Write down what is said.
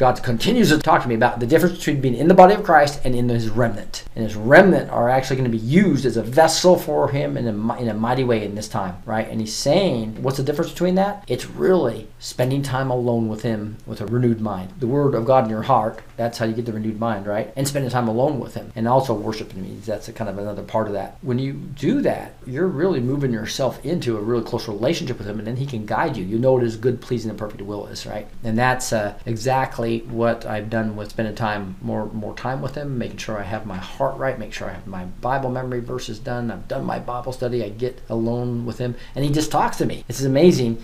God continues to talk to me about the difference between being in the body of Christ and in his remnant. And his remnant are actually going to be used as a vessel for him in a, in a mighty way in this time, right? And he's saying, what's the difference between that? It's really spending time alone with him with a renewed mind. The word of God in your heart, that's how you get the renewed mind, right? And spending time alone with him and also worshiping me. That's a kind of another part of that. When you do that, you're really moving yourself into a really close relationship with him and then he can guide you. You know what his good, pleasing, and perfect will is, right? And that's uh, what I've done with spending time more more time with him, making sure I have my heart right, make sure I have my Bible memory verses done. I've done my Bible study. I get alone with him and he just talks to me. It's amazing.